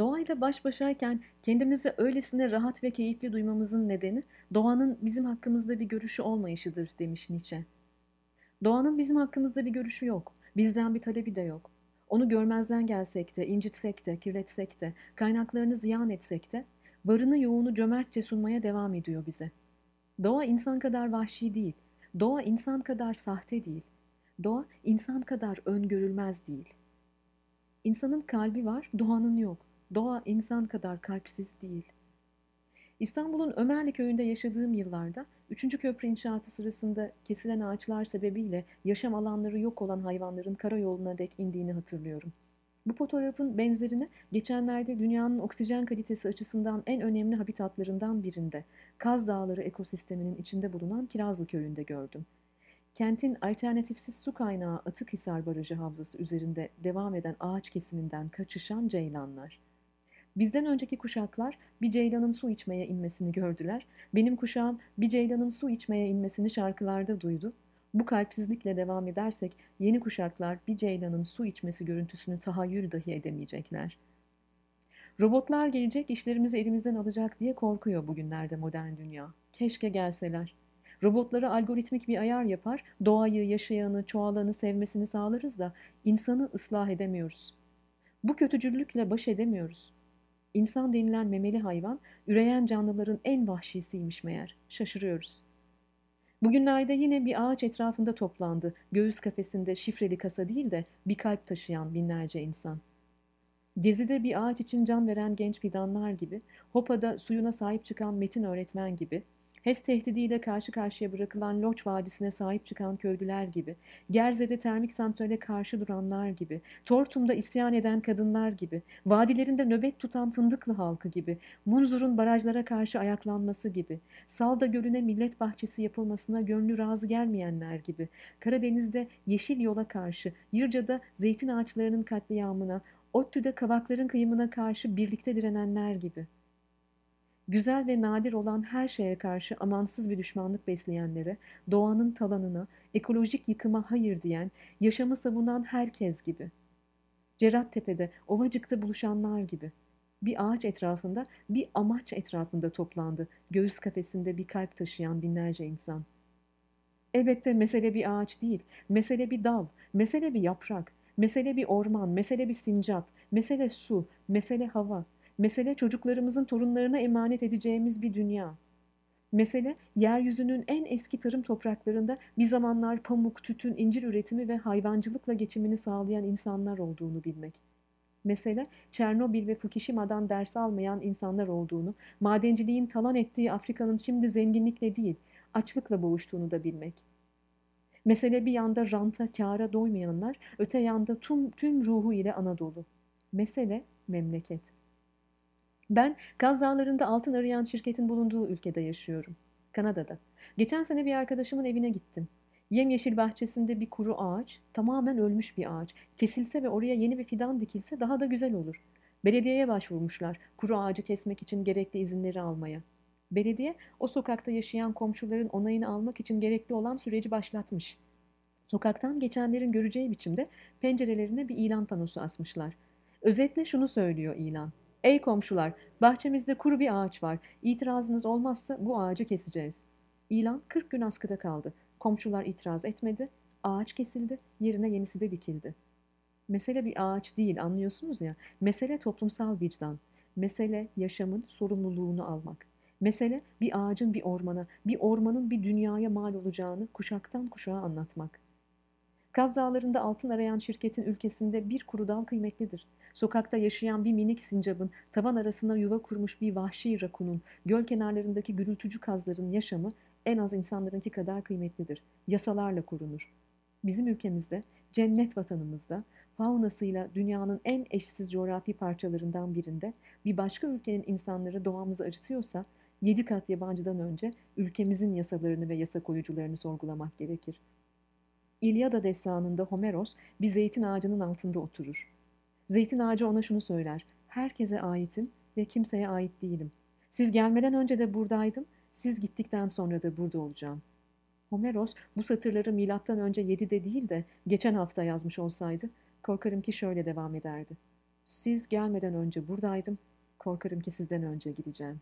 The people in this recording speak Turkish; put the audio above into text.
Doğayla baş başayken kendimizi öylesine rahat ve keyifli duymamızın nedeni doğanın bizim hakkımızda bir görüşü olmayışıdır demiş Nietzsche. Doğanın bizim hakkımızda bir görüşü yok. Bizden bir talebi de yok. Onu görmezden gelsek de, incitsek de, kirletsek de, kaynaklarını ziyan etsek de, varını yoğunu cömertçe sunmaya devam ediyor bize. Doğa insan kadar vahşi değil. Doğa insan kadar sahte değil. Doğa insan kadar öngörülmez değil. İnsanın kalbi var, doğanın yok. Doğa insan kadar kalpsiz değil. İstanbul'un Ömerli köyünde yaşadığım yıllarda 3. köprü inşaatı sırasında kesilen ağaçlar sebebiyle yaşam alanları yok olan hayvanların karayoluna dek indiğini hatırlıyorum. Bu fotoğrafın benzerini geçenlerde dünyanın oksijen kalitesi açısından en önemli habitatlarından birinde, Kaz Dağları ekosisteminin içinde bulunan Kirazlı köyünde gördüm. Kentin alternatifsiz su kaynağı Atıkhisar Barajı Havzası üzerinde devam eden ağaç kesiminden kaçışan ceylanlar. Bizden önceki kuşaklar bir ceylanın su içmeye inmesini gördüler. Benim kuşağım bir ceylanın su içmeye inmesini şarkılarda duydu. Bu kalpsizlikle devam edersek yeni kuşaklar bir ceylanın su içmesi görüntüsünü tahayyül dahi edemeyecekler. Robotlar gelecek, işlerimizi elimizden alacak diye korkuyor bugünlerde modern dünya. Keşke gelseler. Robotlara algoritmik bir ayar yapar, doğayı, yaşayanı, çoğalanı sevmesini sağlarız da insanı ıslah edemiyoruz. Bu kötücüllükle baş edemiyoruz. İnsan denilen memeli hayvan, üreyen canlıların en vahşisiymiş meğer. Şaşırıyoruz. Bugünlerde yine bir ağaç etrafında toplandı. Göğüs kafesinde şifreli kasa değil de bir kalp taşıyan binlerce insan. Gezide bir ağaç için can veren genç fidanlar gibi, Hopa'da suyuna sahip çıkan Metin öğretmen gibi, HES tehdidiyle karşı karşıya bırakılan Loç Vadisi'ne sahip çıkan köylüler gibi, Gerze'de termik santrale karşı duranlar gibi, Tortum'da isyan eden kadınlar gibi, vadilerinde nöbet tutan Fındıklı halkı gibi, Munzur'un barajlara karşı ayaklanması gibi, Salda Gölü'ne millet bahçesi yapılmasına gönlü razı gelmeyenler gibi, Karadeniz'de yeşil yola karşı, Yırca'da zeytin ağaçlarının katliamına, ODTÜ'de kavakların kıyımına karşı birlikte direnenler gibi.'' Güzel ve nadir olan her şeye karşı amansız bir düşmanlık besleyenlere, doğanın talanına, ekolojik yıkıma hayır diyen, yaşamı savunan herkes gibi. Cerattepe'de, Ovacık'ta buluşanlar gibi. Bir ağaç etrafında, bir amaç etrafında toplandı. Göğüs kafesinde bir kalp taşıyan binlerce insan. Elbette mesele bir ağaç değil, mesele bir dal, mesele bir yaprak, mesele bir orman, mesele bir sincap, mesele su, mesele hava, Mesele çocuklarımızın torunlarına emanet edeceğimiz bir dünya. Mesele yeryüzünün en eski tarım topraklarında bir zamanlar pamuk, tütün, incir üretimi ve hayvancılıkla geçimini sağlayan insanlar olduğunu bilmek. Mesele Çernobil ve Fukushima'dan ders almayan insanlar olduğunu, madenciliğin talan ettiği Afrika'nın şimdi zenginlikle değil, açlıkla boğuştuğunu da bilmek. Mesele bir yanda ranta, kâra doymayanlar, öte yanda tüm, tüm ruhu ile Anadolu. Mesele memleket. Ben Gaz Dağları'nda altın arayan şirketin bulunduğu ülkede yaşıyorum. Kanada'da. Geçen sene bir arkadaşımın evine gittim. Yemyeşil bahçesinde bir kuru ağaç, tamamen ölmüş bir ağaç. Kesilse ve oraya yeni bir fidan dikilse daha da güzel olur. Belediyeye başvurmuşlar kuru ağacı kesmek için gerekli izinleri almaya. Belediye o sokakta yaşayan komşuların onayını almak için gerekli olan süreci başlatmış. Sokaktan geçenlerin göreceği biçimde pencerelerine bir ilan panosu asmışlar. Özetle şunu söylüyor ilan. Ey komşular, bahçemizde kuru bir ağaç var. İtirazınız olmazsa bu ağacı keseceğiz. İlan 40 gün askıda kaldı. Komşular itiraz etmedi. Ağaç kesildi, yerine yenisi de dikildi. Mesele bir ağaç değil anlıyorsunuz ya. Mesele toplumsal vicdan. Mesele yaşamın sorumluluğunu almak. Mesele bir ağacın bir ormana, bir ormanın bir dünyaya mal olacağını kuşaktan kuşağa anlatmak. Kaz Dağları'nda altın arayan şirketin ülkesinde bir kuru dal kıymetlidir. Sokakta yaşayan bir minik sincabın, tavan arasına yuva kurmuş bir vahşi rakunun, göl kenarlarındaki gürültücü kazların yaşamı en az insanlarınki kadar kıymetlidir. Yasalarla korunur. Bizim ülkemizde, cennet vatanımızda, faunasıyla dünyanın en eşsiz coğrafi parçalarından birinde bir başka ülkenin insanları doğamızı acıtıyorsa, yedi kat yabancıdan önce ülkemizin yasalarını ve yasa koyucularını sorgulamak gerekir. İlyada destanında Homeros bir zeytin ağacının altında oturur. Zeytin ağacı ona şunu söyler. Herkese aitim ve kimseye ait değilim. Siz gelmeden önce de buradaydım, siz gittikten sonra da burada olacağım. Homeros bu satırları milattan önce 7'de değil de geçen hafta yazmış olsaydı korkarım ki şöyle devam ederdi. Siz gelmeden önce buradaydım. Korkarım ki sizden önce gideceğim.